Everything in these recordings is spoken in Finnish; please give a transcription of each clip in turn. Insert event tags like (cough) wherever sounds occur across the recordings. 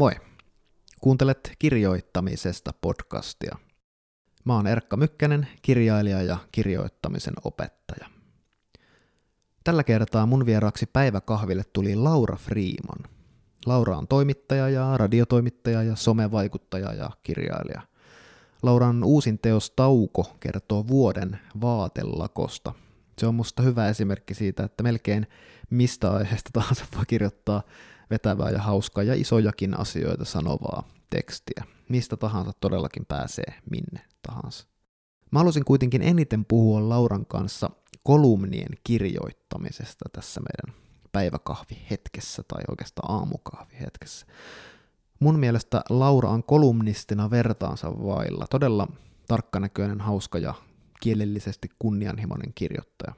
Moi! Kuuntelet kirjoittamisesta podcastia. Mä oon Erkka Mykkänen, kirjailija ja kirjoittamisen opettaja. Tällä kertaa mun vieraaksi päiväkahville tuli Laura Freeman. Laura on toimittaja ja radiotoimittaja ja somevaikuttaja ja kirjailija. Lauran uusin teos Tauko kertoo vuoden vaatelakosta. Se on musta hyvä esimerkki siitä, että melkein mistä aiheesta tahansa voi kirjoittaa vetävää ja hauskaa ja isojakin asioita sanovaa tekstiä. Mistä tahansa todellakin pääsee minne tahansa. Mä halusin kuitenkin eniten puhua Lauran kanssa kolumnien kirjoittamisesta tässä meidän päiväkahvihetkessä tai oikeastaan aamukahvihetkessä. Mun mielestä Laura on kolumnistina vertaansa vailla. Todella tarkkanäköinen, hauska ja kielellisesti kunnianhimoinen kirjoittaja.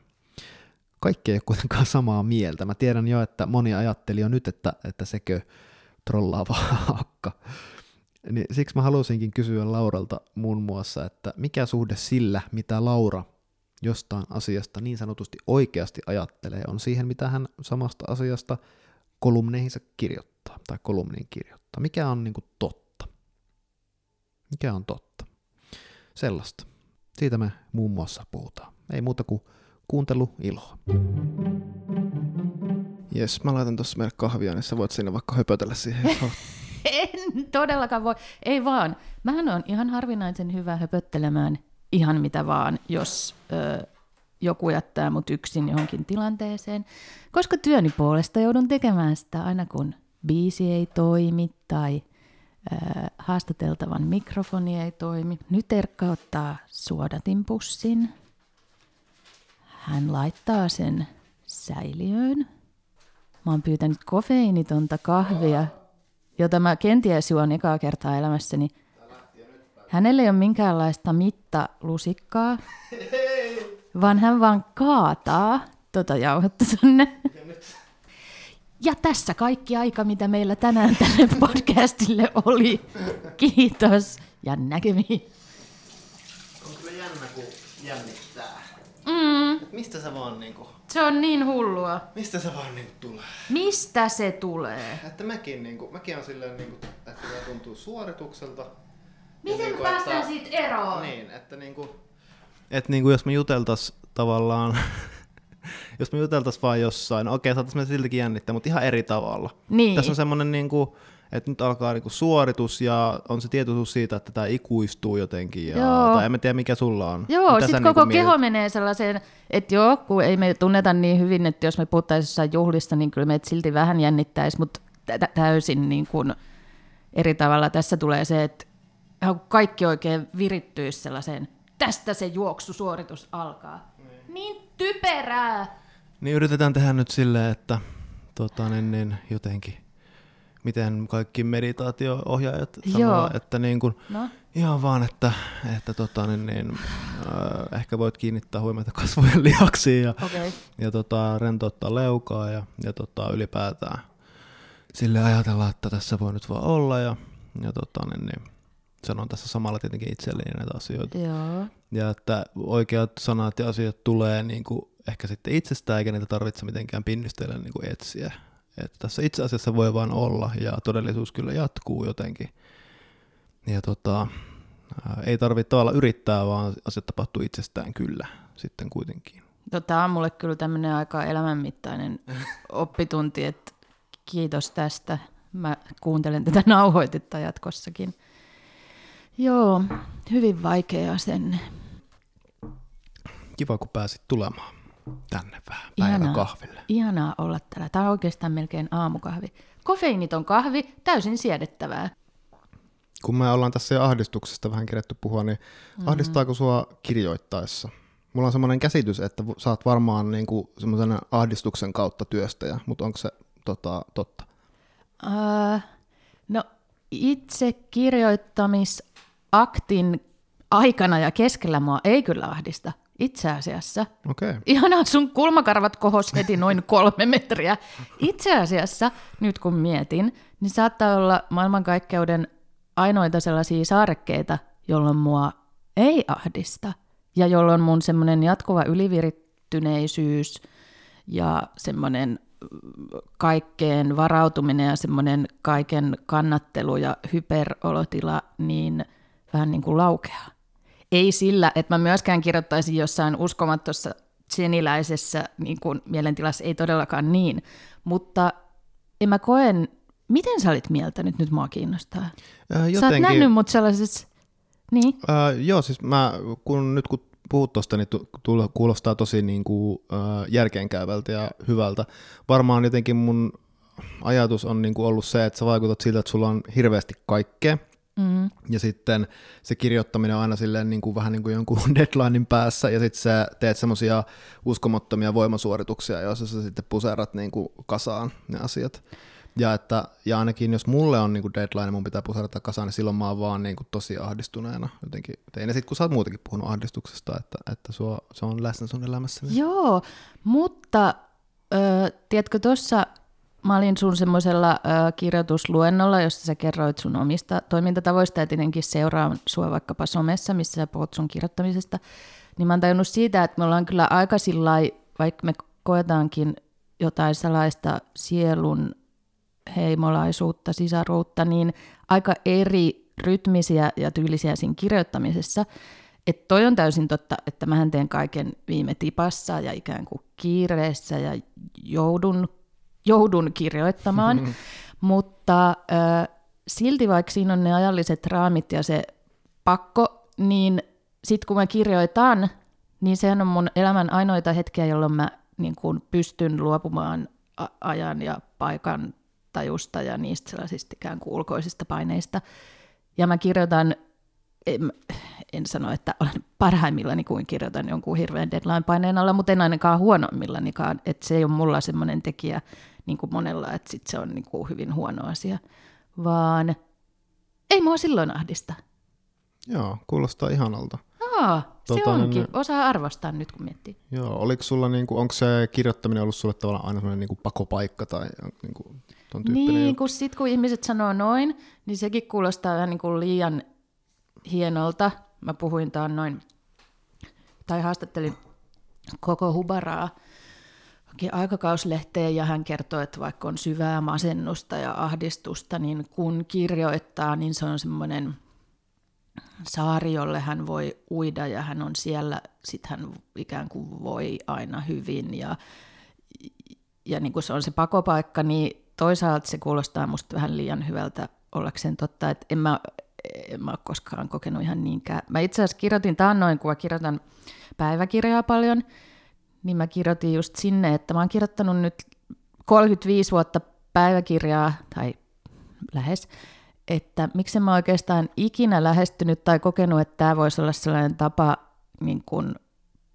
Kaikki ei ole kuitenkaan samaa mieltä. Mä tiedän jo, että moni ajatteli jo nyt, että, että sekö trollaava (laughs) hakka. Niin siksi mä halusinkin kysyä Lauralta muun muassa, että mikä suhde sillä, mitä Laura jostain asiasta niin sanotusti oikeasti ajattelee, on siihen, mitä hän samasta asiasta kolumneihinsa kirjoittaa tai kolumniin kirjoittaa. Mikä on niin kuin totta? Mikä on totta? Sellaista. Siitä me muun muassa puhutaan. Ei muuta kuin kuuntelu iloa. Jes, mä laitan tuossa meille kahvia, niin sä voit sinne vaikka höpötellä siihen. (laughs) en todellakaan voi. Ei vaan. Mähän on ihan harvinaisen hyvä höpöttelemään ihan mitä vaan, jos ö, joku jättää mut yksin johonkin tilanteeseen, koska työni puolesta joudun tekemään sitä aina kun biisi ei toimi tai ö, haastateltavan mikrofoni ei toimi. Nyt Erkka ottaa suodatinpussin. Hän laittaa sen säiliöön. Mä oon pyytänyt kofeiinitonta kahvia, jota mä kenties juon ekaa kertaa elämässäni – Hänellä ei ole minkäänlaista mittalusikkaa, vaan hän vaan kaataa tota jauhetta tonne. Ja tässä kaikki aika, mitä meillä tänään tälle podcastille oli. Kiitos ja näkemiin. On kyllä jännä, kun jännittää. Mm. Mistä se vaan niinku... Se on niin hullua. Mistä se vaan niinku tulee? Mistä se tulee? Että mäkin, niinku, mäkin on silleen, niinku, että tämä tuntuu suoritukselta, Miten niin me päästään että, siitä eroon? Niin, että niinku... Että niinku jos me juteltais tavallaan... (laughs) jos me juteltais vaan jossain, okei, saatais me siltikin jännittää, mutta ihan eri tavalla. Niin. Tässä on semmonen niinku, että nyt alkaa niinku suoritus ja on se tietoisuus siitä, että tämä ikuistuu jotenkin. Ja, joo. Tai en tiedä, mikä sulla on. Joo, sitten koko niinku keho mietit? menee sellaiseen, että joo, kun ei me tunneta niin hyvin, että jos me puhuttaisiin jossain juhlista, niin kyllä meitä silti vähän jännittäisi, mutta täysin niin kuin eri tavalla. Tässä tulee se, että kaikki oikein virittyisi sellaiseen, tästä se juoksusuoritus alkaa. Niin, niin typerää! Niin yritetään tehdä nyt silleen, että tota, niin, niin, jotenkin, miten kaikki meditaatio-ohjaajat sanoo, että niin kuin, no. ihan vaan, että, että tota, niin, niin, äh, ehkä voit kiinnittää huomiota kasvojen (laughs) lihaksiin ja, okay. ja tota, rentouttaa leukaa ja, ja tota, ylipäätään sille ajatella, että tässä voi nyt vaan olla ja, ja tota, niin, niin, sanon tässä samalla tietenkin itselleni näitä asioita. Joo. Ja että oikeat sanat ja asiat tulee niin kuin ehkä sitten itsestään, eikä niitä tarvitse mitenkään pinnistellä niin kuin etsiä. Että tässä itse asiassa voi vaan olla, ja todellisuus kyllä jatkuu jotenkin. Ja tota, ei tarvitse tavallaan yrittää, vaan asiat tapahtuu itsestään kyllä sitten kuitenkin. No, Tämä on mulle kyllä tämmöinen aika elämänmittainen (laughs) oppitunti, että kiitos tästä. Mä kuuntelen tätä nauhoitetta jatkossakin. Joo, hyvin vaikea asenne. Kiva, kun pääsit tulemaan tänne vähän ihanaa, kahville. Ihanaa olla täällä. Tämä on oikeastaan melkein aamukahvi. Kofeiiniton kahvi, täysin siedettävää. Kun me ollaan tässä jo ahdistuksesta vähän kerätty puhua, niin mm-hmm. ahdistaako sua kirjoittaessa? Mulla on semmoinen käsitys, että saat varmaan niinku semmoisen ahdistuksen kautta työstäjä, mutta onko se tota, totta? Uh, no itse kirjoittamis aktin aikana ja keskellä mua ei kyllä ahdista. Itse asiassa. Okay. Ihanaa, sun kulmakarvat kohos heti noin (laughs) kolme metriä. Itse asiassa, nyt kun mietin, niin saattaa olla maailmankaikkeuden ainoita sellaisia saarekkeita, jolloin mua ei ahdista. Ja jolloin mun semmoinen jatkuva ylivirittyneisyys ja semmoinen kaikkeen varautuminen ja semmoinen kaiken kannattelu ja hyperolotila niin vähän niin kuin laukeaa. Ei sillä, että mä myöskään kirjoittaisin jossain uskomattossa seniläisessä niin kuin mielentilassa, ei todellakaan niin, mutta en mä koen, miten sä olit mieltänyt, nyt mua kiinnostaa. Ää, Sä oot nähnyt mut sellaisessa, niin? Ää, joo, siis mä, kun nyt kun puhut tuosta, niin tu- kuulostaa tosi niin kuin, äh, järkeenkäyvältä ja hyvältä. Varmaan jotenkin mun ajatus on niin kuin ollut se, että sä vaikutat siltä, että sulla on hirveästi kaikkea, Mm. Ja sitten se kirjoittaminen on aina silleen niin kuin, vähän niin kuin jonkun (laughs) deadlinein päässä, ja sitten sä teet semmoisia uskomattomia voimasuorituksia, joissa sä sitten puserat niin kuin kasaan ne asiat. Ja, että, ja ainakin jos mulle on niin kuin deadline, mun pitää puserata kasaan, niin silloin mä oon vaan niin kuin tosi ahdistuneena jotenkin tein. Ja sitten kun sä oot muutenkin puhunut ahdistuksesta, että, että sua, se on läsnä sun elämässä. Niin... Joo, mutta ö, tiedätkö, tuossa mä olin sun semmoisella kirjoitusluennolla, jossa sä kerroit sun omista toimintatavoista ja tietenkin seuraan sua vaikkapa somessa, missä sä puhut sun kirjoittamisesta. Niin mä oon tajunnut siitä, että me ollaan kyllä aika sillai, vaikka me koetaankin jotain salaista sielun heimolaisuutta, sisaruutta, niin aika eri rytmisiä ja tyylisiä siinä kirjoittamisessa. Että toi on täysin totta, että mähän teen kaiken viime tipassa ja ikään kuin kiireessä ja joudun, joudun kirjoittamaan, (laughs) mutta äh, silti vaikka siinä on ne ajalliset raamit ja se pakko, niin sitten kun mä kirjoitan, niin sehän on mun elämän ainoita hetkiä, jolloin mä niin kun pystyn luopumaan ajan ja paikan tajusta ja niistä sellaisista ikään kuin ulkoisista paineista. Ja mä kirjoitan, en, en sano, että olen parhaimmillani kuin kirjoitan jonkun hirveän deadline-paineen alla, mutta en ainakaan huonommillanikaan. Että se ei ole mulla semmoinen tekijä niin kuin monella, että sit se on niin kuin hyvin huono asia. Vaan ei mua silloin ahdista. Joo, kuulostaa ihanalta. Aa, se tota, onkin. Niin, Osaa arvostaa nyt, kun miettii. Joo, oliko sulla, niin kuin, onko se kirjoittaminen ollut sulle tavallaan aina sellainen niin kuin pakopaikka tai niin kuin, ton Niin, kun sit kun ihmiset sanoo noin, niin sekin kuulostaa vähän niin kuin liian hienolta. Mä puhuin taan noin, tai haastattelin koko Hubaraa aikakauslehteen ja hän kertoi, että vaikka on syvää masennusta ja ahdistusta, niin kun kirjoittaa, niin se on semmoinen saari, jolle hän voi uida ja hän on siellä, sitten hän ikään kuin voi aina hyvin ja, ja niin kuin se on se pakopaikka, niin toisaalta se kuulostaa musta vähän liian hyvältä ollakseen totta, että en mä, en mä ole koskaan kokenut ihan niinkään. Mä itse asiassa kirjoitin taannoin, kun mä kirjoitan päiväkirjaa paljon, niin mä kirjoitin just sinne, että mä oon kirjoittanut nyt 35 vuotta päiväkirjaa, tai lähes, että miksi mä oikeastaan ikinä lähestynyt tai kokenut, että tämä voisi olla sellainen tapa niin kuin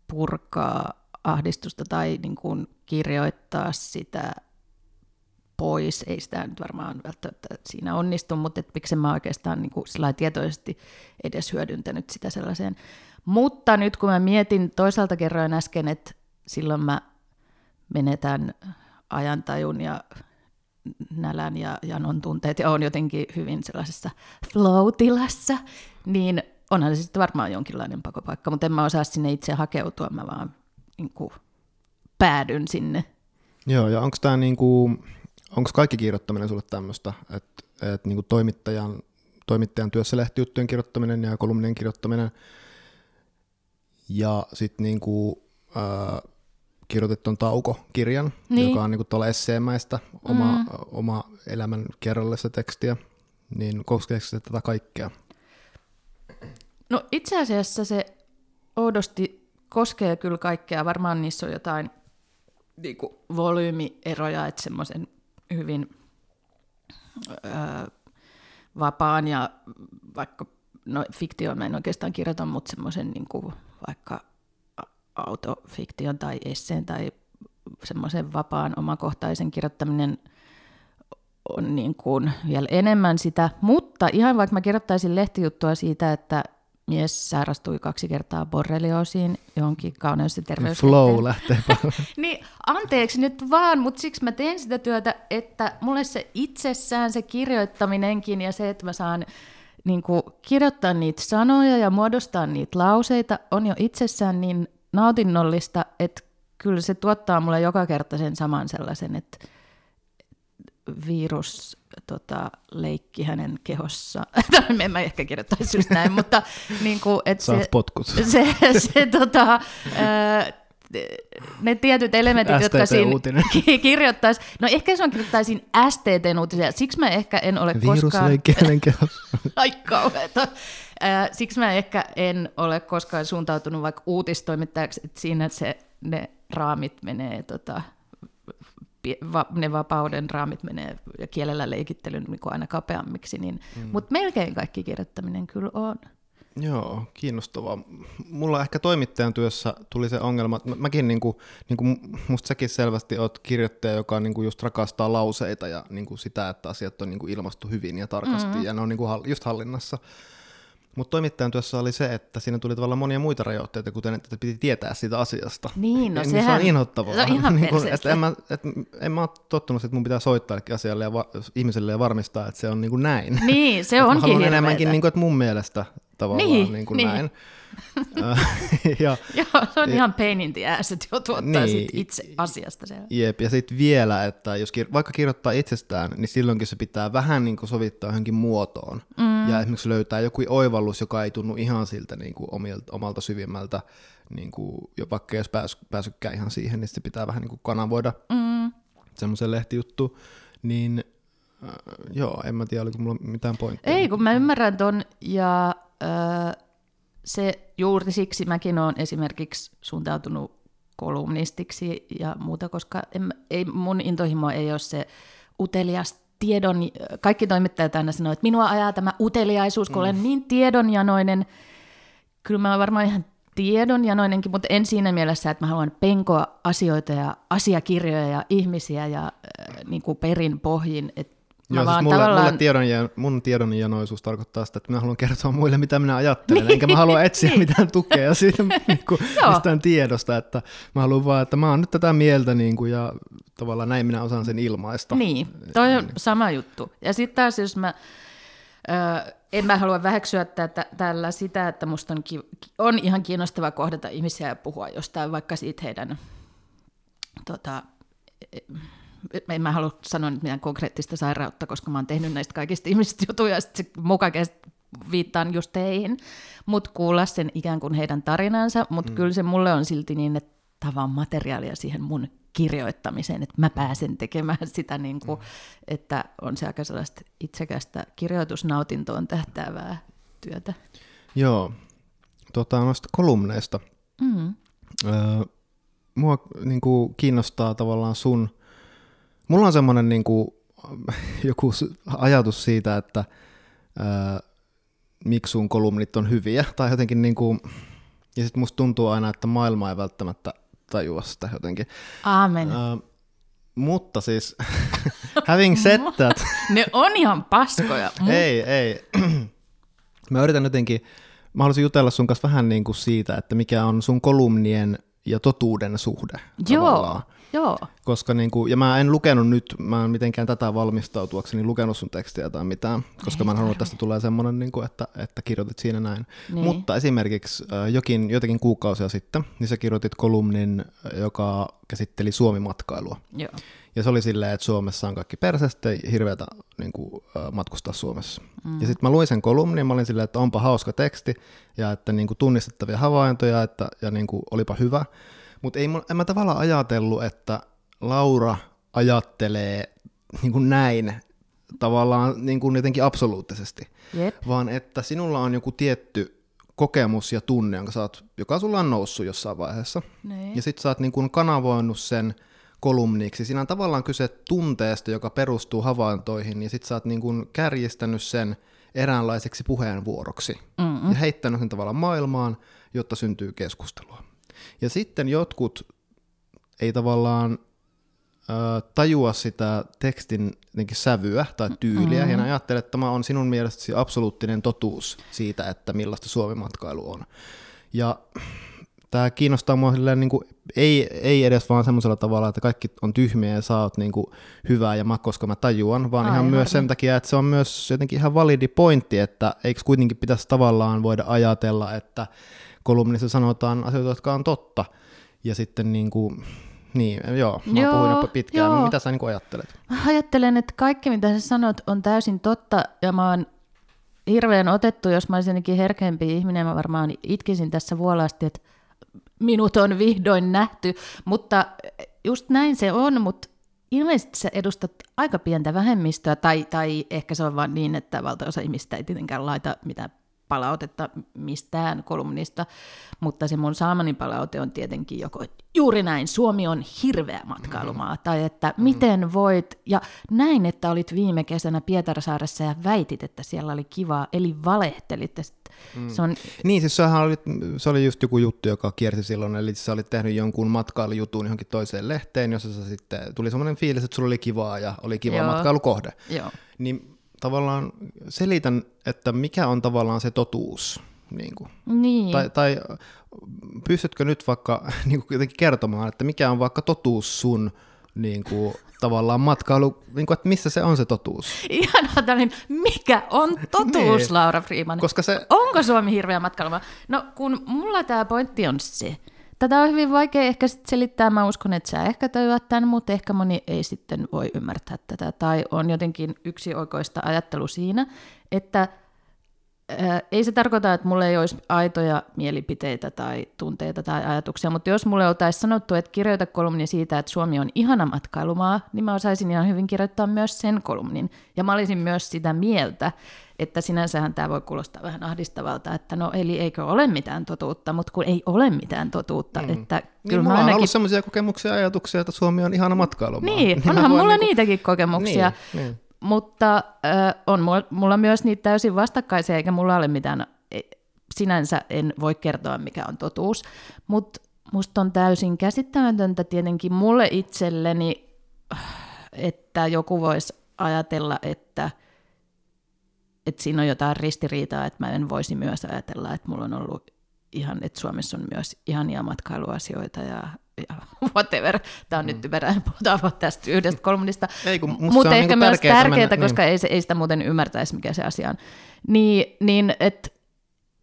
purkaa ahdistusta tai niin kuin kirjoittaa sitä pois. Ei sitä nyt varmaan välttämättä siinä onnistu, mutta et miksi mä oikeastaan niin kuin tietoisesti edes hyödyntänyt sitä sellaiseen. Mutta nyt kun mä mietin, toisaalta kerroin äsken, että silloin mä menetän ajantajun ja nälän ja janon tunteet ja on jotenkin hyvin sellaisessa flow-tilassa, niin onhan se sitten varmaan jonkinlainen pakopaikka, mutta en mä osaa sinne itse hakeutua, mä vaan niin kuin, päädyn sinne. Joo, ja onko tämä niin kuin, onko kaikki kirjoittaminen sulle tämmöistä, että, että niin kuin toimittajan, toimittajan työssä lehtijuttujen kirjoittaminen ja kolumnien kirjoittaminen ja sitten niin kuin, kirjoitettu Tauko-kirjan, niin. joka on niin tuolla esseemäistä oma, mm. oma elämän kerrallista tekstiä, niin koskeeko se tätä kaikkea? No itse asiassa se oudosti koskee kyllä kaikkea. Varmaan niissä on jotain niin kuin volyymieroja, että semmoisen hyvin öö, vapaan ja vaikka, no fiktio mä en oikeastaan kirjoita, mutta semmoisen niin kuin vaikka autofiktion tai esseen tai semmoisen vapaan omakohtaisen kirjoittaminen on niin kuin vielä enemmän sitä, mutta ihan vaikka mä kirjoittaisin lehtijuttua siitä, että mies sairastui kaksi kertaa borrelioosiin johonkin kauneus- ja terveys. Flow lähtee (laughs) Niin anteeksi nyt vaan, mutta siksi mä teen sitä työtä, että mulle se itsessään se kirjoittaminenkin ja se, että mä saan niin kuin, kirjoittaa niitä sanoja ja muodostaa niitä lauseita on jo itsessään niin nautinnollista, että kyllä se tuottaa mulle joka kerta sen saman sellaisen, että virus tota, leikki hänen kehossa. (laughs) en mä ehkä kirjoittaisi just näin, mutta niin kuin, että Saat se, potkut. (laughs) se, se tota, ää, ne tietyt elementit, jotka siinä (laughs) ki- kirjoittaisi, no ehkä jos mä kirjoittaisin STT-uutisia, siksi mä ehkä en ole Virus koskaan... (laughs) Ai kauheeta. Siksi mä ehkä en ole koskaan suuntautunut vaikka uutistoimittajaksi, että siinä se, ne raamit menee, tota, va, ne vapauden raamit menee ja kielellä leikittelyn niin aina kapeammiksi, niin, mm. mutta melkein kaikki kirjoittaminen kyllä on. Joo, kiinnostavaa. Mulla ehkä toimittajan työssä tuli se ongelma, että mä- mäkin, niin kuin, niin kuin musta säkin selvästi oot kirjoittaja, joka niin kuin just rakastaa lauseita ja niin kuin sitä, että asiat on niin kuin ilmastu hyvin ja tarkasti mm-hmm. ja ne on niin kuin just hallinnassa. Mutta toimittajan työssä oli se, että siinä tuli tavallaan monia muita rajoitteita, kuten että piti tietää siitä asiasta. Niin, no Ja se sehän- on inhottavaa. se on ihan (laughs) niin perseestä. että en, mä, et, en mä ole tottunut, että mun pitää soittaa asialle ja va- ihmiselle ja varmistaa, että se on niin kuin näin. Niin, se (laughs) Et mä onkin haluan enemmänkin, niin kuin, että mun mielestä tavallaan Niin, niin, kuin niin. näin. (laughs) Äh, (laughs) ja, Joo, se on ihan pain in the ass, että joutuu ottaa Niin. sit itse asiasta se. Jep, ja sitten vielä, että jos kir- vaikka kirjoittaa itsestään, niin silloinkin se pitää vähän niin kuin sovittaa johonkin muotoon. Mm. Ja esimerkiksi löytää joku oivallus, joka ei tunnu ihan siltä niin kuin omilta, omalta syvimmältä, niin kuin, jo vaikka olisi pääs, päässytkään ihan siihen, niin se pitää vähän niin kuin kanavoida Mm. semmoisen lehtijuttu. Niin äh, joo, en mä tiedä, oliko mulla mitään pointtia. Ei, kun mä ymmärrän ton, ja se juuri siksi mäkin olen esimerkiksi suuntautunut kolumnistiksi ja muuta, koska en, ei, mun intohimo ei ole se utelias tiedon, kaikki toimittajat aina sanoo, että minua ajaa tämä uteliaisuus, kun mm. olen niin tiedonjanoinen. Kyllä mä olen varmaan ihan tiedonjanoinenkin, mutta en siinä mielessä, että mä haluan penkoa asioita ja asiakirjoja ja ihmisiä ja äh, niin kuin perin pohjin. Että Joo, siis mulle, tavallaan... mulle tiedon, mun tiedonjanoisuus tarkoittaa sitä, että minä haluan kertoa muille, mitä minä ajattelen, enkä mä halua etsiä (laughs) Niin. mitään tukea siitä (laughs) niin kuin, mistään tiedosta, että mä haluan vaan, että mä oon nyt tätä mieltä niin kuin, ja tavallaan näin minä osaan sen ilmaista. Niin, toi on sama juttu. Ja sitten taas, jos mä, ö, en mä halua väheksyä tätä, tällä sitä, että musta on, ki- on ihan kiinnostavaa kohdata ihmisiä ja puhua jostain vaikka siitä heidän, tota, en mä halua sanoa nyt mitään konkreettista sairautta, koska mä oon tehnyt näistä kaikista (laughs) ihmisistä jutuja, ja sitten muka viittaan just teihin, mutta kuulla sen ikään kuin heidän tarinansa, mutta mm. kyllä se mulle on silti niin, että tavaan materiaalia siihen mun kirjoittamiseen, että mä pääsen tekemään (laughs) sitä, niin kuin, että on se aika sellaista itsekästä kirjoitusnautintoon tähtäävää työtä. Joo, tota, noista kolumneista. Mm. Öö, mua niin kuin, kiinnostaa tavallaan sun, mulla on semmoinen niin kuin, (laughs) joku ajatus siitä, että öö, miksi sun kolumnit on hyviä, tai jotenkin niin kuin, ja sitten musta tuntuu aina, että maailma ei välttämättä tajua sitä jotenkin. Aamen. Öö, mutta siis, (laughs) having said that, (laughs) Ne on ihan paskoja. Ei, ei. (clears throat) Mä yritän jotenkin, mä haluaisin jutella sun kanssa vähän niin kuin siitä, että mikä on sun kolumnien ja totuuden suhde. Joo, tavallaan. Joo. Koska niin kuin, ja mä en lukenut nyt, mä en mitenkään tätä valmistautuakseni lukenut sun tekstiä tai mitään, koska mä en halunnut, että tästä tulee semmoinen, niin kuin, että, että kirjoitit siinä näin. Niin. Mutta esimerkiksi äh, jokin, jotakin kuukausia sitten, niin sä kirjoitit kolumnin, äh, joka käsitteli Suomi-matkailua. Joo. Ja se oli silleen, että Suomessa on kaikki perseestä ja hirveätä niin kuin, äh, matkustaa Suomessa. Mm. Ja sitten mä luin sen kolumnin, mä olin silleen, että onpa hauska teksti ja että niin kuin, tunnistettavia havaintoja että, ja niin kuin, olipa hyvä. Mutta en mä tavallaan ajatellut, että Laura ajattelee niin kuin näin tavallaan niin kuin jotenkin absoluuttisesti, Jep. vaan että sinulla on joku tietty kokemus ja tunne, jonka oot, joka sulla on noussut jossain vaiheessa. Niin. Ja sitten sä oot niin kuin kanavoinut sen kolumniksi. Siinä on tavallaan kyse tunteesta, joka perustuu havaintoihin, ja sitten sä oot niin kuin kärjistänyt sen eräänlaiseksi puheenvuoroksi. Mm-mm. Ja heittänyt sen tavallaan maailmaan, jotta syntyy keskustelua. Ja sitten jotkut ei tavallaan tajua sitä tekstin sävyä tai tyyliä, mm-hmm. ja ne ajattelee, että tämä on sinun mielestäsi absoluuttinen totuus siitä, että millaista Suomi-matkailu on. Ja tämä kiinnostaa mua silleen, niin kuin, ei, ei edes vaan semmoisella tavalla, että kaikki on tyhmiä ja sä oot niin kuin, hyvää ja mä, koska mä tajuan, vaan Aivan, ihan myös sen takia, että se on myös jotenkin ihan validi pointti, että eikö kuitenkin pitäisi tavallaan voida ajatella, että kolumnissa sanotaan asioita, jotka on totta. Ja sitten niin kuin, niin, joo, mä Joo, puhuin pitkään. joo. Mitä sä niin kuin ajattelet? Ajattelen, että kaikki mitä sä sanot on täysin totta ja mä oon hirveän otettu, jos mä olisin jotenkin herkempi ihminen, mä varmaan itkisin tässä vuolaasti, että minut on vihdoin nähty, mutta just näin se on, mutta ilmeisesti sä edustat aika pientä vähemmistöä, tai, tai ehkä se on vaan niin, että valtaosa ihmistä ei tietenkään laita mitään palautetta mistään kolumnista, mutta se mun saamani palaute on tietenkin joko, että juuri näin, Suomi on hirveä matkailumaa, tai että miten voit, ja näin, että olit viime kesänä Pietarsaaressa ja väitit, että siellä oli kivaa, eli valehtelit, sit se on, Niin, siis oli, se oli just joku juttu, joka kiersi silloin, eli sä olit tehnyt jonkun matkailujutun johonkin toiseen lehteen, jossa sä sitten tuli semmoinen fiilis, että sulla oli kivaa ja oli kiva Joo. matkailukohde. joo. Niin tavallaan selitän, että mikä on tavallaan se totuus. Niin kuin. Niin. Tai, tai pystytkö nyt vaikka (laughs) niin kuin jotenkin kertomaan, että mikä on vaikka totuus sun niin kuin, tavallaan matkailu, niin kuin, että missä se on se totuus? Ihanaa tällainen, mikä on totuus, Niin. Laura Freeman? Koska se, Onko Suomi hirveä matkailuma? No kun mulla tämä pointti on se, tätä on hyvin vaikea ehkä sit selittää, mä uskon, että sä ehkä tajuat tämän, mutta ehkä moni ei sitten voi ymmärtää tätä, tai on jotenkin yksi oikoista ajattelu siinä, että ää, ei se tarkoita, että mulla ei olisi aitoja mielipiteitä tai tunteita tai ajatuksia, mutta jos mulle oltaisiin sanottu, että kirjoita kolumni siitä, että Suomi on ihana matkailumaa, niin mä osaisin ihan hyvin kirjoittaa myös sen kolumnin. Ja mä olisin myös sitä mieltä, että sinänsähän tämä voi kuulostaa vähän ahdistavalta, että no eli eikö ole mitään totuutta, mutta kun ei ole mitään totuutta, mm. että niin kyllä mulla mä on ainakin... ollut sellaisia kokemuksia ja ajatuksia, että Suomi on ihana matkailumaa. Niin, (laughs) mä onhan mulla niinku- niitäkin kokemuksia, Niin, niin. mutta äh, on mulla, mulla myös niitä täysin vastakkaisia, eikä mulla ole mitään, e, sinänsä en voi kertoa mikä on totuus, mutta musta on täysin käsittämätöntä tietenkin mulle itselleni, että joku voisi ajatella, että, että siinä on jotain ristiriitaa, että mä en voisi myös ajatella, että mulla on ollut ihan, että Suomessa on myös ihania matkailuasioita ja, ja (laughs) whatever. Tämä on mm. nyt typerää, puhutaan vaan tästä yhdestä musta Mutta ehkä niinku myös tärkeää mennä- koska ei, ei sitä muuten ymmärtäisi, mikä se asia on. Niin, niin että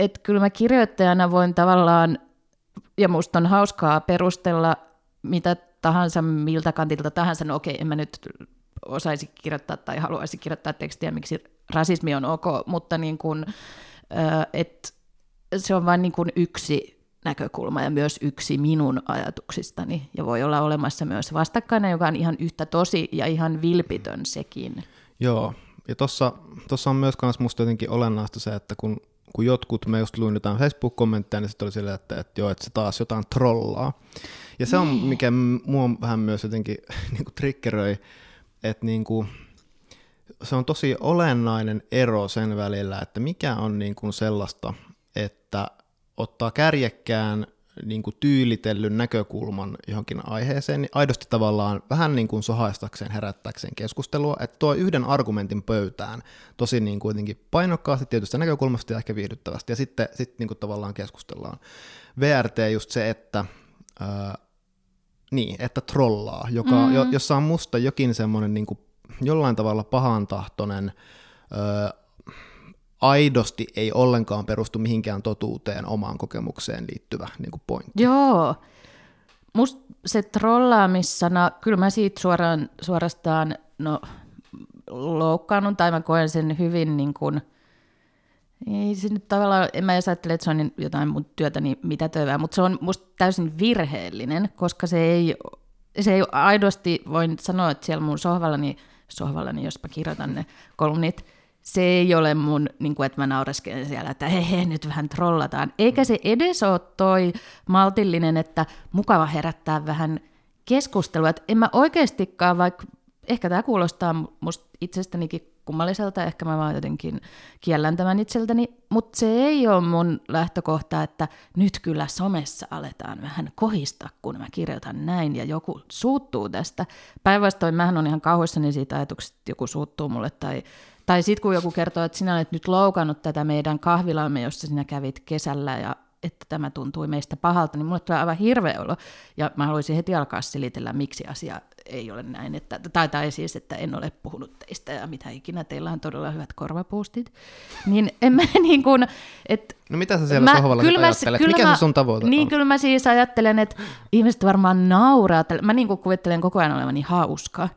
et kyllä mä kirjoittajana voin tavallaan, ja musta on hauskaa perustella mitä tahansa, miltä kantilta tahansa, no okei, en mä nyt osaisi kirjoittaa tai haluaisi kirjoittaa tekstiä, miksi rasismi on ok, mutta niin kuin, että se on vain niin kuin yksi näkökulma ja myös yksi minun ajatuksistani. Ja voi olla olemassa myös vastakkainen, joka on ihan yhtä tosi ja ihan vilpitön sekin. Joo, ja tuossa on myös kans musta jotenkin olennaista se, että kun, kun jotkut, mä just luin jotain Facebook-kommentteja, niin sitten oli silleen, että, että joo, että se taas jotain trollaa. Ja se on, mikä m- mua vähän myös jotenkin (laughs) niin kuin triggeröi, että niin kuin, se on tosi olennainen ero sen välillä, että mikä on niin kuin sellaista, että ottaa kärjekkään niin kuin tyylitellyn näkökulman johonkin aiheeseen, niin aidosti tavallaan vähän niin kuin sohaistakseen, herättäkseen keskustelua, että tuo yhden argumentin pöytään tosi niin kuitenkin painokkaasti tietystä näkökulmasta ja ehkä viihdyttävästi, ja sitten sit niin kuin tavallaan keskustellaan. VRT just se, että ää, niin, että trollaa, joka, mm. jo, jossa on musta jokin semmoinen niin kuin jollain tavalla pahantahtoinen, öö, aidosti ei ollenkaan perustu mihinkään totuuteen omaan kokemukseen liittyvä niin kuin pointti. Joo. Musta se trollaamissana, kyllä mä siitä suoraan, suorastaan no, loukkaannut, tai mä koen sen hyvin niin kuin, ei se nyt tavallaan, en mä edes ajattele, että se on jotain mun työtäni mitätöivää, mutta se on musta täysin virheellinen, koska se ei, se ei aidosti, voin sanoa, että siellä mun sohvallani, sohvallani, jos mä kirjoitan ne kolumnit, se ei ole mun, niin kuin, että mä naureskelen siellä, että he, he nyt vähän trollataan. Eikä se edes ole toi maltillinen, että mukava herättää vähän keskustelua. Että en mä oikeastikaan, vaikka ehkä tämä kuulostaa musta itsestänikin kummalliselta, ehkä mä vaan jotenkin kiellän tämän itseltäni, mutta se ei ole mun lähtökohta, että nyt kyllä somessa aletaan vähän kohista, kun mä kirjoitan näin ja joku suuttuu tästä. Päinvastoin mähän on ihan kauhuissani siitä ajatuksesta, että joku suuttuu mulle tai tai sitten kun joku kertoo, että sinä olet nyt loukannut tätä meidän kahvilaamme, jossa sinä kävit kesällä ja että tämä tuntui meistä pahalta, niin mulle tulee aivan hirveä olo. Ja mä haluaisin heti alkaa selitellä, miksi asia ei ole näin, että, tai, tai siis, että en ole puhunut teistä ja mitä ikinä, teillä on todella hyvät korvapuustit, niin en mä (laughs) niin kuin, että No mitä sä siellä mä, sohvalla kyllä mä, ajattelet? Kyllä Mikä mä, se sun tavoite niin, on? kyllä mä siis ajattelen, että ihmiset varmaan nauraa. Mä niin kuin kuvittelen koko ajan olevani hauska.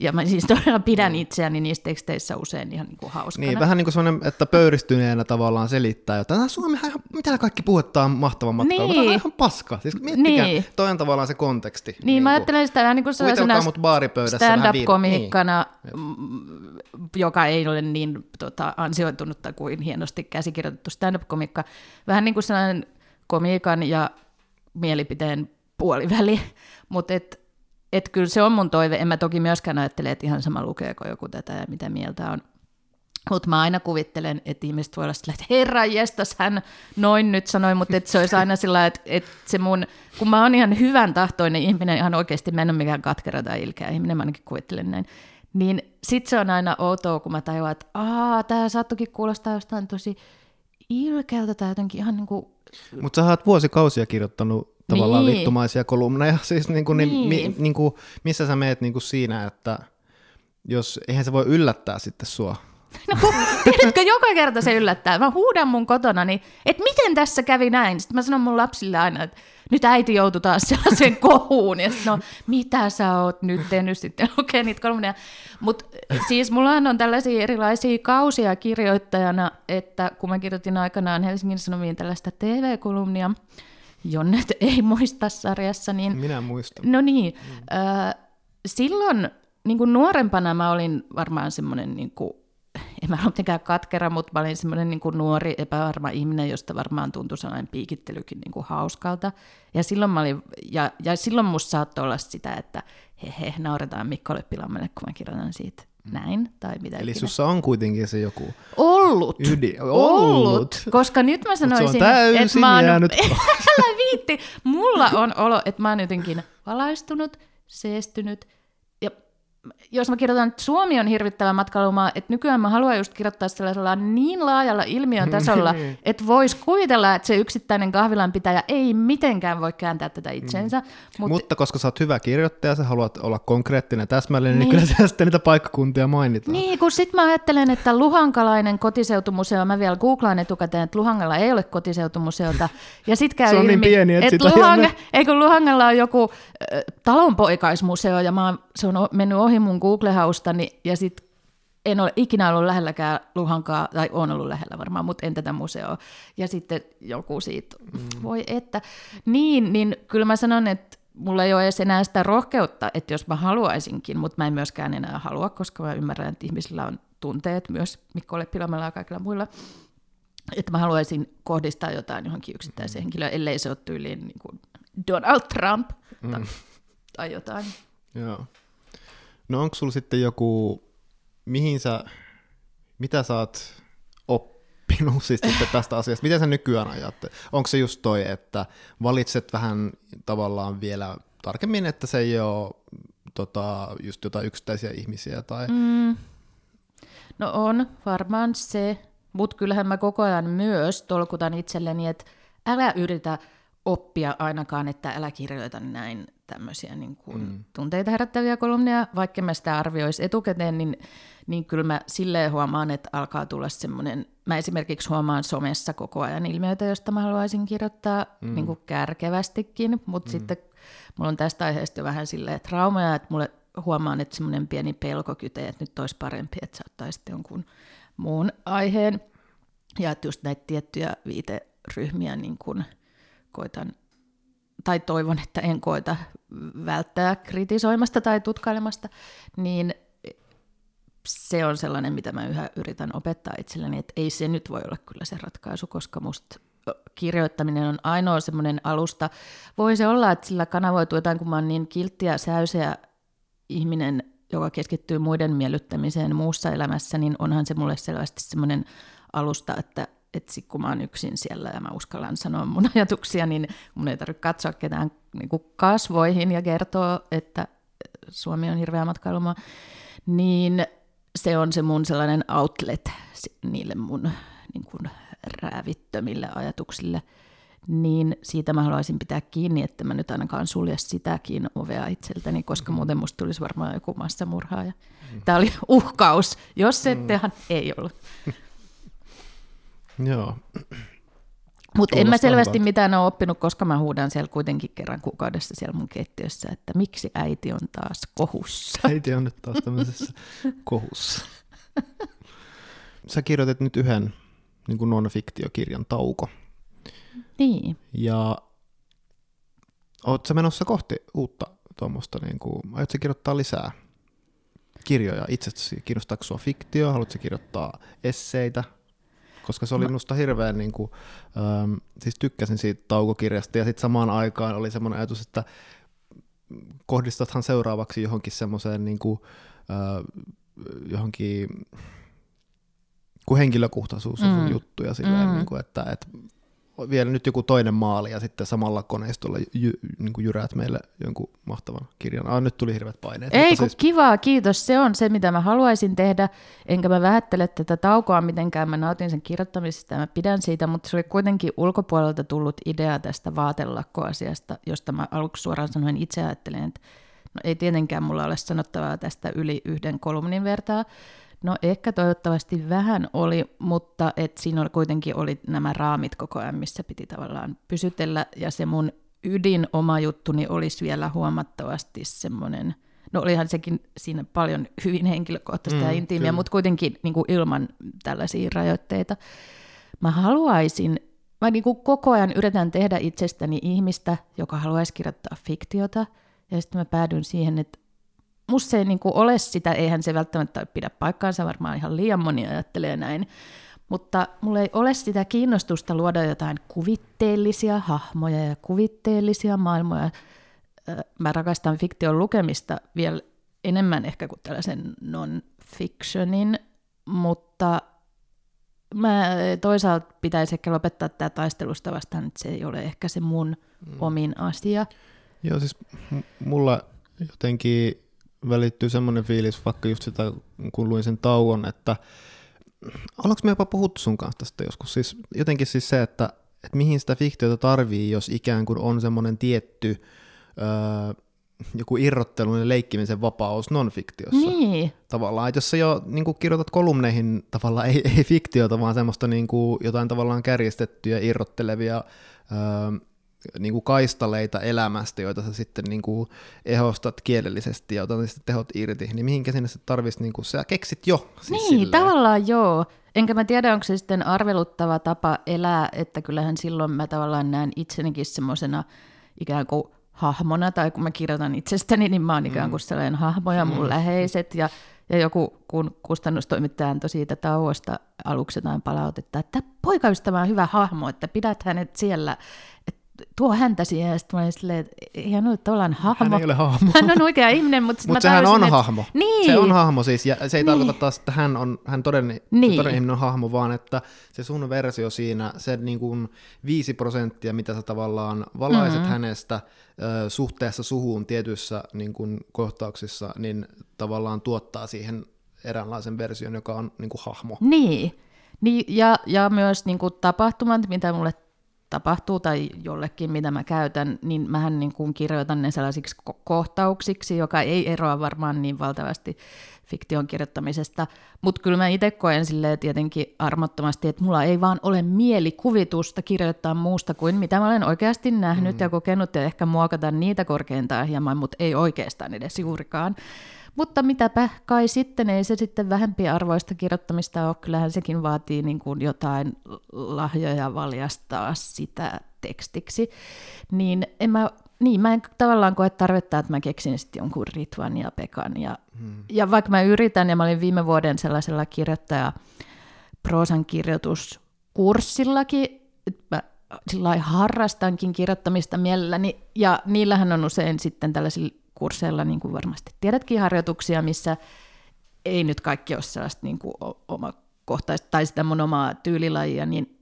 Ja mä siis todella pidän itseäni niissä teksteissä usein ihan niin kuin hauskana. Niin, vähän niin kuin sellainen, että pöyristyneenä tavallaan selittää jotain. Suomi, ihan, mitä kaikki puhuttaa mahtava matka, niin. mutta ihan paska. Siis miettikää, niin. toi on tavallaan se konteksti. Niin, niin mä ajattelen sitä vähän niin kuin sellaisena mut baaripöydässä stand-up-komiikkana, niin. joka ei ole niin tota, ansioitunutta kuin hienosti käsikirjoitettu stand-up-komikka. Vähän niin kuin sellainen komiikan ja mielipiteen puoliväli, (laughs) mutta et, et kyllä se on mun toive. En mä toki myöskään ajattele, että ihan sama lukeeko joku tätä ja mitä mieltä on. Mutta mä aina kuvittelen, että ihmiset voi olla sillä, että herra jestas, hän noin nyt sanoi, mutta että se olisi aina sillä että, että se mun, kun mä oon ihan hyvän tahtoinen ihminen, ihan oikeasti, mä en ole mikään katkera tai ilkeä ihminen, mä ainakin kuvittelen näin, niin sit se on aina outoa, kun mä tajuan, että aah, tää saattokin kuulostaa jostain tosi ilkeältä tai jotenkin ihan niin kuin... Mutta sä oot vuosikausia kirjoittanut tavallaan niin. vittumaisia kolumneja, (laughs) siis niin kuin, niin. Niin, mi, niin kuin, missä sä meet niin kuin siinä, että jos, eihän se voi yllättää sitten sua. (laughs) No, tiedätkö, joka kerta se yllättää. Mä huudan mun kotona, niin, että miten tässä kävi näin. Sitten mä sanon mun lapsille aina, että nyt äiti joutui taas sellaiseen (laughs) kohuun. Ja sitten no, mitä sä oot nyt tehnyt sitten, (laughs) lukee niitä kolmonia. Mutta siis mulla on tällaisia erilaisia kausia kirjoittajana, että kun mä kirjoitin aikanaan Helsingin Sanomiin tällaista TV-kolumnia, Jonnet ei muista sarjassa, niin... Minä muistan. No niin, mm. äh, silloin niin kuin nuorempana mä olin varmaan semmoinen niin kuin en mä ole mitenkään katkera, mutta mä olin semmoinen niin kuin nuori, epävarma ihminen, josta varmaan tuntui sellainen piikittelykin niin kuin hauskalta. Ja silloin, mä olin, ja, ja silloin musta saattoi olla sitä, että he, he nauretaan Mikkolle Pilamelle, kun mä kirjoitan siitä näin, tai mitä Eli ikinä. sussa on kuitenkin se joku Ollut. Ydin. Ollut. Ollut. Koska nyt mä sanoisin, että mä oon... jäänyt (laughs) Älä viitti. Mulla on olo, että mä oon jotenkin valaistunut, seestynyt jos mä kirjoitan, että Suomi on hirvittävä matkailumaa, että nykyään mä haluan just kirjoittaa sellaisella niin laajalla ilmiön tasolla, (laughs) niin. että vois kuvitella, että se yksittäinen kahvilanpitäjä ei mitenkään voi kääntää tätä itsensä. Mm. Mut... Mutta koska sä oot hyvä kirjoittaja, sä haluat olla konkreettinen täsmällinen, niin, niin kyllä sitten niitä paikkakuntia mainitaan. Niin, kun sit mä ajattelen, että Luhankalainen kotiseutumuseo, mä vielä googlaan etukäteen, että Luhangalla ei ole kotiseutumuseota, ja sit käy se on niin ilmi, niin pieni, että, että Luhang... ei kun Luhangalla on joku äh, talonpoikaismuseo, ja mä oon, se on mennyt ohi mun Google-haustani ja sitten en ole ikinä ollut lähelläkään Luhankaa, tai on ollut lähellä varmaan, mutta en tätä museoa. Ja sitten joku siitä, mm. voi että. Niin, niin kyllä mä sanon, että mulla ei ole edes enää sitä rohkeutta, että jos mä haluaisinkin, mutta mä en myöskään enää halua, koska mä ymmärrän, että ihmisillä on tunteet myös Mikko Leppilamella ja kaikilla muilla, että mä haluaisin kohdistaa jotain johonkin yksittäiseen henkilöön, ellei se ole tyyliin niin kuin Donald Trump mm. tai, tai jotain. Joo. No onko sulla sitten joku, mihin sä, mitä sä oot oppinut (laughs) siis sitten tästä asiasta? Miten sä nykyään ajattelet? Onko se just toi, että valitset vähän tavallaan vielä tarkemmin, että se ei ole tota, just jotain yksittäisiä ihmisiä? Tai... Mm. No on varmaan se, mutta kyllähän mä koko ajan myös tolkutan itselleni, että älä yritä oppia ainakaan, että älä kirjoita näin tämmöisiä niin kuin mm. tunteita herättäviä kolumneja, vaikka mä sitä arvioisi etukäteen, niin, niin kyllä mä silleen huomaan, että alkaa tulla semmoinen, mä esimerkiksi huomaan somessa koko ajan ilmiöitä, joista mä haluaisin kirjoittaa mm. niin kuin kärkevästikin, mutta mm. sitten mulla on tästä aiheesta jo vähän silleen traumaja, että mulle huomaan, että semmoinen pieni pelkokyte, että nyt olisi parempi, että sä ottaisit jonkun muun aiheen, ja että just näitä tiettyjä viiteryhmiä niin kuin koitan tai toivon, että en koita välttää kritisoimasta tai tutkailemasta, niin se on sellainen, mitä mä yhä yritän opettaa itselleni, että ei se nyt voi olla kyllä se ratkaisu, koska musta kirjoittaminen on ainoa semmoinen alusta. Voi se olla, että sillä kanavoituu jotain, kun mä oon niin kilttiä, säyseä ihminen, joka keskittyy muiden miellyttämiseen muussa elämässä, niin onhan se mulle selvästi semmoinen alusta, että että sit kun mä oon yksin siellä ja mä uskallan sanoa mun (laughs) ajatuksia, niin mun ei tarvitse katsoa ketään niin kuin kasvoihin ja kertoa, että Suomi on hirveä matkailumaa, niin se on se mun sellainen outlet niille mun niin kuin räävittömille ajatuksille. niin siitä mä haluaisin pitää kiinni, että mä nyt ainakaan sulje sitäkin ovea itseltäni, koska muuten musta tulisi varmaan joku massamurhaaja. Mm. Tämä oli uhkaus, jos ettehän mm. ei ollut. (laughs) Joo. Mutta en mä selvästi mitään ole oppinut, koska mä huudan siellä kuitenkin kerran kuukaudessa siellä mun keittiössä, että miksi äiti on taas kohussa. (laughs) Äiti on nyt taas tämmöisessä kohussa. Sä kirjoitit nyt yhden niin kuin non-fiktiokirjan Tauko. Niin. Ja oot sä menossa kohti uutta tuommoista, niin kuin, aiotko kirjoittaa lisää kirjoja itsestäsi? Kiinnostaako sua fiktio? Haluatko kirjoittaa esseitä? Koska se oli minusta hirveän, niin kuin, ähm, siis tykkäsin siitä taukokirjasta ja sitten samaan aikaan oli semmoinen ajatus, että kohdistathan seuraavaksi johonkin semmoiseen niin kuin, äh, johonkin kun henkilökohtaisuus on mm. juttu ja silleen, mm. niin kuin, että, että vielä nyt joku toinen maali ja sitten samalla koneistolla jy, niin kuin jyräät meille jonkun mahtavan kirjan. Ah, nyt tuli hirveät paineet. Ei kun siis... kivaa, kiitos. Se on se, mitä mä haluaisin tehdä. Enkä mä vähättele tätä taukoa mitenkään. Mä nautin sen kirjoittamisesta ja mä pidän siitä, mutta se oli kuitenkin ulkopuolelta tullut idea tästä vaatelakkoasiasta, josta mä aluksi suoraan sanoen itse ajattelin, että no ei tietenkään mulla ole sanottavaa tästä yli yhden kolumnin vertaa, No ehkä toivottavasti vähän oli, mutta et siinä oli, kuitenkin oli nämä raamit koko ajan, missä piti tavallaan pysytellä, ja se mun ydin oma juttuni olisi vielä huomattavasti semmoinen, no olihan sekin siinä paljon hyvin henkilökohtaista mm, ja intiimiä, kyllä. mutta kuitenkin niin kuin ilman tällaisia rajoitteita. Mä haluaisin, mä niin kuin koko ajan yritän tehdä itsestäni ihmistä, joka haluaisi kirjoittaa fiktiota, ja sitten mä päädyin siihen, että musta se ei niin kuin ole sitä, eihän se välttämättä pidä paikkaansa, varmaan ihan liian moni ajattelee näin, mutta mulla ei ole sitä kiinnostusta luoda jotain kuvitteellisia hahmoja ja kuvitteellisia maailmoja. Mä rakastan fiktion lukemista vielä enemmän ehkä kuin tällaisen non-fictionin, mutta mä toisaalta pitäisi ehkä lopettaa tämä taistelusta vastaan, että se ei ole ehkä se mun mm. omin asia. Joo, siis mulla jotenkin välittyy semmoinen fiilis, vaikka just sitä, kun luin sen tauon, että ollaanko me jopa puhuttu sun kanssa tästä joskus? Siis, jotenkin siis se, että, että mihin sitä fiktiota tarvii, jos ikään kuin on semmoinen tietty öö, joku irrottelun ja leikkimisen vapaus non-fiktiossa. Niin. Tavallaan, että jos sä jo niin kuin kirjoitat kolumneihin tavallaan ei, ei fiktiota, vaan semmoista niin kuin, jotain tavallaan kärjestettyjä, irrottelevia öö, niin kuin kaistaleita elämästä, joita sä sitten niin kuin ehostat kielellisesti ja otat niistä tehot irti, niin mihinkä sinne se tarvitsisi, niin kuin, sä keksit jo. Siis niin, silleen. tavallaan joo. Enkä mä tiedä, onko se sitten arveluttava tapa elää, että kyllähän silloin mä tavallaan näen itsenikin semmoisena ikään kuin hahmona, tai kun mä kirjoitan itsestäni, niin mä oon ikään kuin mm. sellainen hahmo ja mun mm. läheiset, ja, ja joku, kun kustannustoimittaja antoi siitä tauosta aluksi jotain palautetta, että poikaystävä on hyvä hahmo, että pidät hänet siellä, tuo häntä siihen, ja sitten mä olin silleen, että ei hän ole tavallaan hahmo. Hän ei ole hahmo. Hän on oikea ihminen, mutta Mutta sehän on että... hahmo. Niin. Se on hahmo siis, ja se ei niin. tarkoita taas, että hän on hän todellinen, niin. todellinen on hahmo, vaan että se sun versio siinä, se niin kuin viisi prosenttia, mitä sä tavallaan valaiset mm-hmm. hänestä suhteessa suhuun tietyissä niin kuin kohtauksissa, niin tavallaan tuottaa siihen eräänlaisen version, joka on niin kuin hahmo. Niin, niin ja, ja myös niin kuin tapahtumat, mitä mulle tapahtuu tai jollekin, mitä mä käytän, niin mähän niin kuin kirjoitan ne sellaisiksi ko- kohtauksiksi, joka ei eroa varmaan niin valtavasti fiktion kirjoittamisesta. Mutta kyllä mä itse koen silleen tietenkin armottomasti, että mulla ei vaan ole mielikuvitusta kirjoittaa muusta kuin mitä mä olen oikeasti nähnyt mm. ja kokenut ja ehkä muokata niitä korkeintaan hieman, mutta ei oikeastaan edes juurikaan. Mutta mitäpä kai sitten, ei se sitten vähempiarvoista kirjoittamista ole, kyllähän sekin vaatii niin kuin jotain lahjoja valjastaa sitä tekstiksi. Niin en mä, niin, mä en tavallaan koe tarvetta, että mä keksin sitten jonkun Ritvan ja Pekan. Ja, hmm. ja vaikka mä yritän, ja mä olin viime vuoden sellaisella kirjoittaja proosan kirjoituskurssillakin, että mä sillä harrastankin kirjoittamista mielelläni, ja niillähän on usein sitten tällaisilla kursseilla, niin kuin varmasti tiedätkin, harjoituksia, missä ei nyt kaikki ole sellaista niin kuin omakohtaista tai sitä mun omaa tyylilajia, niin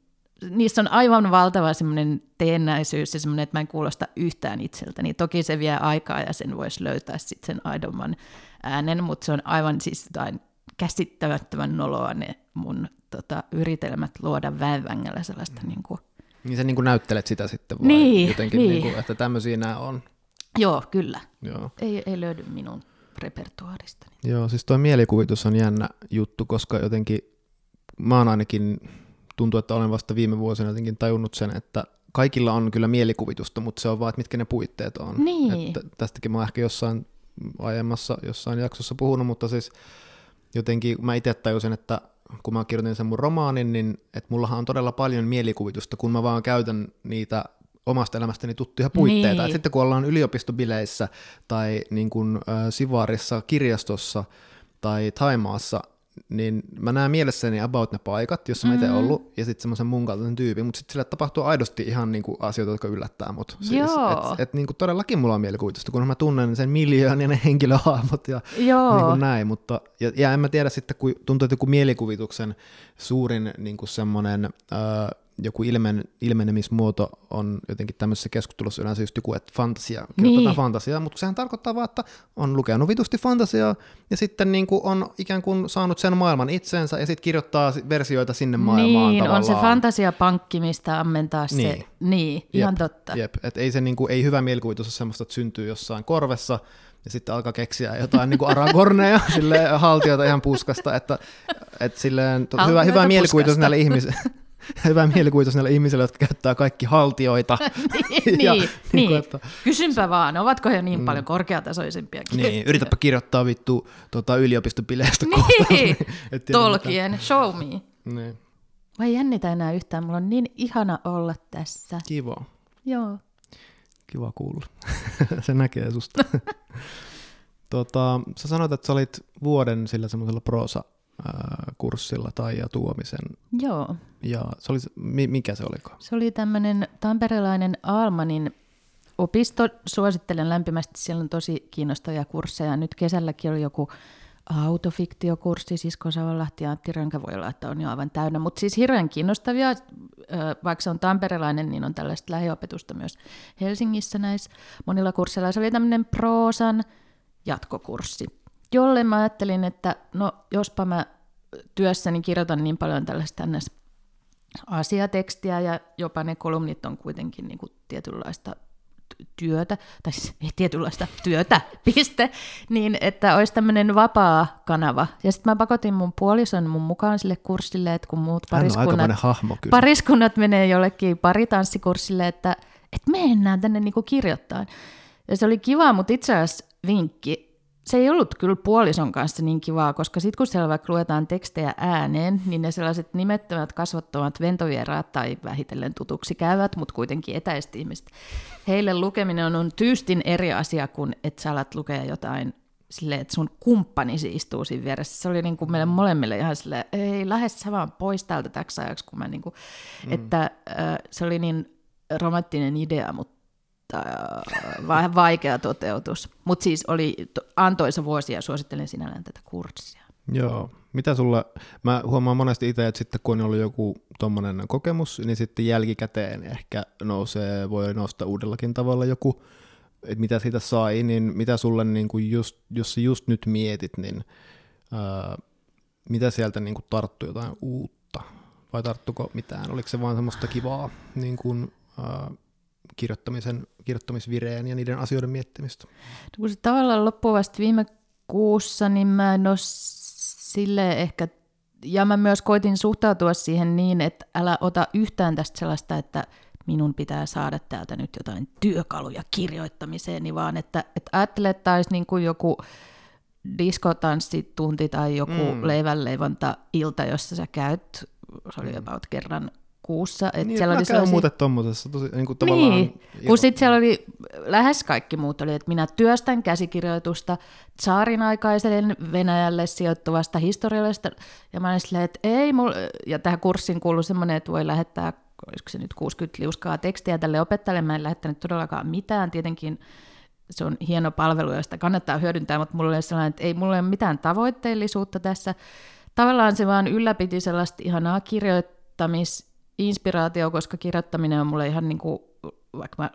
niissä on aivan valtava semmoinen teennäisyys ja semmoinen, että mä en kuulosta yhtään itseltäni. Toki se vie aikaa ja sen voisi löytää sitten sen aidomman äänen, mutta se on aivan siis jotain käsittämättömän noloa ne mun tota, yritelmät luoda väenvängällä sellaista mm. niin kuin Niin sä niin kuin näyttelet sitä sitten vai Niin, jotenkin, niin. niin kuin, että tämmöisiä nämä on. Joo, kyllä. Joo. Ei, ei löydy minun repertuaaristani. Joo, siis tuo mielikuvitus on jännä juttu, koska jotenkin mä oon ainakin, tuntuu, että olen vasta viime vuosina jotenkin tajunnut sen, että kaikilla on kyllä mielikuvitusta, mutta se on vaan, että mitkä ne puitteet on. Niin. Että tästäkin mä oon ehkä jossain aiemmassa jossain jaksossa puhunut, mutta siis jotenkin mä itse tajusin, että kun mä kirjoitin sen mun romaanin, niin että mullahan on todella paljon mielikuvitusta, kun mä vaan käytän niitä omasta elämästäni tuttuja puitteita. Niin. Et sitten kun ollaan yliopistobileissä tai niin kuin, äh, Sivarissa kirjastossa tai Taimaassa, niin mä näen mielessäni about ne paikat, jossa mä itse Mm. ollut, ja sitten semmoisen mun kaltaisen tyypin, mutta sitten sille tapahtuu aidosti ihan niinku asioita, jotka yllättää mut. Siis, Joo. et, et niinku todellakin mulla on mielikuvitusta, kun mä tunnen sen miljoon ja ne henkilöhahmot ja Joo, niin kuin näin, mutta ja, ja en mä tiedä sitten, kun tuntuu, että joku mielikuvituksen suurin niin kuin semmoinen äh, joku ilmen, ilmenemismuoto on jotenkin tämmöisessä keskustelussa yleensä just joku, että fantasia, kirjoitetaan Niin. fantasiaa, mutta sehän tarkoittaa vaan, että on lukenut vitusti fantasiaa ja sitten niin kuin on ikään kuin saanut sen maailman itseensä ja sitten kirjoittaa si- versioita sinne maailmaan niin, tavallaan. on se fantasiapankki, mistä ammentaa Niin. se. Niin, ihan totta. Jep, et ei, se niinku, ei hyvä mielikuvitus ole semmoista, että syntyy jossain korvessa ja sitten alkaa keksiä jotain niinku aragorneja (laughs) sille haltijoita ihan puskasta, että et silleen, to, hyvä, hyvä mielikuvitus näille ihmisille. (laughs) (laughs) Hyvä mielikuvitus näille ihmisille, jotka käyttää kaikki haltioita. (laughs) niin, (laughs) Ja niin, niinku, niin. että- Kysynpä vaan, ovatko he niin paljon korkeatasoisempia Niin, yritäpä kirjoittaa vittu tota, yliopistopileistä Niin, tiedä Tolkien, show me. Niin, Mä en jännitä enää yhtään, mulla on niin ihana olla tässä. kiva. Joo. Kiva kuulla. se näkee susta. tota, sä sanoit, että sä olit vuoden sillä semmoisella proosa ää, kurssilla tai ja tuomisen. Joo. Ja se oli, mikä se oliko? Se oli tämmöinen tamperelainen Almanin opisto. Suosittelen lämpimästi, siellä on tosi kiinnostavia kursseja. Nyt kesälläkin oli joku autofiktiokurssi, Sisko Savalahti ja Antti Rönkä voi olla, että on jo aivan täynnä. Mutta siis hirveän kiinnostavia, vaikka se on tamperelainen, niin on tällaista lähiopetusta myös Helsingissä näissä monilla kursseilla. Se oli tämmöinen proosan jatkokurssi, jolle mä ajattelin, että no jospa mä työssäni kirjoitan niin paljon tällaista asiatekstiä ja jopa ne kolumnit on kuitenkin niin kuin tietynlaista työtä, tai siis ei tietynlaista työtä, (laughs) piste, niin että olisi tämmöinen vapaa kanava. Ja sitten mä pakotin mun puolison mun mukaan sille kurssille, että kun muut pariskunnat, hahmo kyllä. pariskunnat menee jollekin paritanssikurssille, että, että mennään tänne niinku kirjoittaa. Ja se oli kiva, mutta itse asiassa vinkki, se ei ollut kyllä puolison kanssa niin kivaa, koska sitten kun siellä vaikka luetaan tekstejä ääneen, niin ne sellaiset nimettömät kasvottomat ventovieraat tai vähitellen tutuksi käyvät, mutta kuitenkin etäiset ihmiset, heille lukeminen on, tyystin eri asia kuin että sä alat lukea jotain silleen, että sun kumppanisi istuu siinä vieressä. Se oli niin kuin meille molemmille ihan silleen, ei lähes sä vaan pois täältä täksi ajaksi, kun mä niin kuin, mm. että äh, se oli niin romanttinen idea, mutta vähän vaikea toteutus. Mutta siis oli to- antoisa vuosi ja suosittelen sinällään tätä kurssia. Joo. Mitä sulla, mä huomaan monesti itse, että sitten kun on ollut joku tommonen kokemus, niin sitten jälkikäteen ehkä nousee, voi nousta uudellakin tavalla joku, että mitä siitä sai, niin mitä sulle, niin kuin just, jos sä just nyt mietit, niin ää, mitä sieltä niin kuin tarttui jotain uutta? Vai tarttuko mitään? Oliko se vaan semmoista kivaa niin kuin, ää, kirjoittamisen, kirjoittamisvireen ja niiden asioiden miettimistä? No kun se tavallaan loppuu vasta viime kuussa, niin mä en ole sille ehkä, ja mä myös koitin suhtautua siihen niin, että älä ota yhtään tästä sellaista, että minun pitää saada täältä nyt jotain työkaluja kirjoittamiseen, niin vaan että, että ajattele, että olisi niin kuin joku diskotanssitunti tai joku Mm. mm. leivänleivonta-ilta, jossa sä käyt, se oli about kerran kuussa. Että Niin, siellä oli sellaisia- muuten tommosessa tosi niin kuin tavallaan... niin, kun sitten siellä oli lähes kaikki muut oli, että minä työstän käsikirjoitusta tsaarin aikaisen Venäjälle sijoittuvasta historiallisesta, ja mä olin silleen, että ei mulla, ja tähän kurssiin kuuluu semmoinen, että voi lähettää, olisiko se nyt 60 liuskaa tekstiä tälle opettajalle, mä en lähettänyt todellakaan mitään, tietenkin se on hieno palvelu, josta kannattaa hyödyntää, mutta mulla oli sellainen, että ei mulla ole mitään tavoitteellisuutta tässä. Tavallaan se vaan ylläpiti sellaista ihanaa kirjoittamisinspiraatio, koska kirjoittaminen on mulle ihan niin kuin, vaikka mä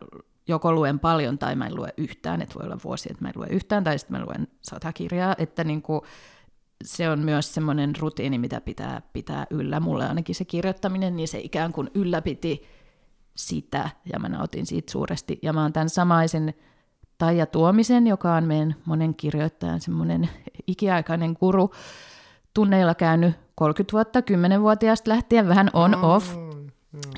joko luen paljon tai mä en lue yhtään, että voi olla vuosi, että mä en lue yhtään, tai sitten mä luen sata kirjaa, että niin kuin, se on myös semmoinen rutiini, mitä pitää pitää yllä. Mulle ainakin se kirjoittaminen, niin se ikään kuin ylläpiti sitä ja mä nautin siitä suuresti. Ja mä oon tämän samaisen Taija Tuomisen, joka on meidän monen kirjoittajan semmoinen ikiaikainen guru, tunneilla käynyt 30 vuotta, 10-vuotiaasta lähtien vähän on-off.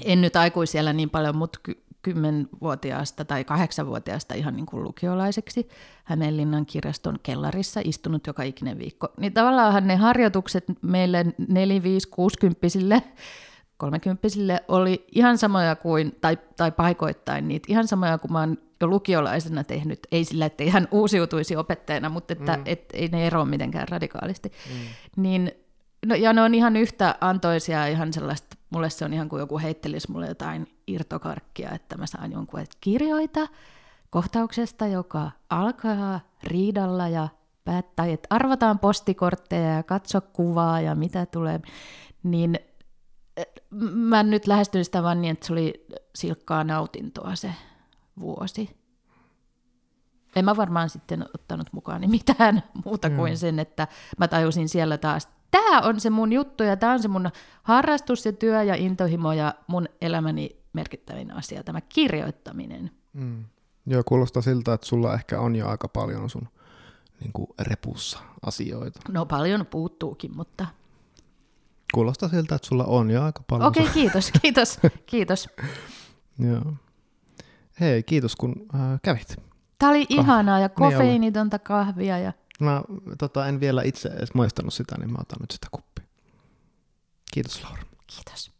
En nyt aikuisiellä niin paljon, mutta ky- 10-vuotiaasta tai 8-vuotiaasta ihan niin kuin lukiolaiseksi Hämeenlinnan kirjaston kellarissa istunut joka ikinen viikko. Niin tavallaan ne harjoitukset meille 4, 5, 60 kolmekymppisille oli ihan samoja kuin, tai, tai paikoittain niitä, ihan samoja kuin mä oon jo lukiolaisena tehnyt, ei sillä, että hän uusiutuisi opettajana, mutta että mm. et, ei ne eroa mitenkään radikaalisti. Mm. Niin, no, ja ne on ihan yhtä antoisia, ihan sellaista, mulle se on ihan kuin joku heittelisi mulle jotain irtokarkkia, että mä saan jonkun, että kirjoita kohtauksesta, joka alkaa riidalla ja päättää, että arvataan postikortteja ja katso kuvaa ja mitä tulee, niin mä nyt lähestyin sitä vaan niin, että se oli silkkaa nautintoa se vuosi. En mä varmaan sitten ottanut mukaan mitään muuta kuin mm. sen, että mä tajusin siellä taas, tämä on se mun juttu ja tämä on se mun harrastus ja työ ja intohimo ja mun elämäni merkittävin asia, tämä kirjoittaminen. Mm. Joo, kuulostaa siltä, että sulla ehkä on jo aika paljon sun niin kuin repussa asioita. No paljon puuttuukin, mutta Kuulostaa siltä, että sulla on jo aika paljon. Okei, okay, kiitos, (laughs) kiitos, kiitos. Joo. Hei, kiitos kun äh, kävit. Tämä oli Kah- ihanaa ja niin kofeiinitonta kahvia. Ja... Mä tota, en vielä itse edes muistanut sitä, niin mä otan nyt sitä kuppia. Kiitos Laura. Kiitos.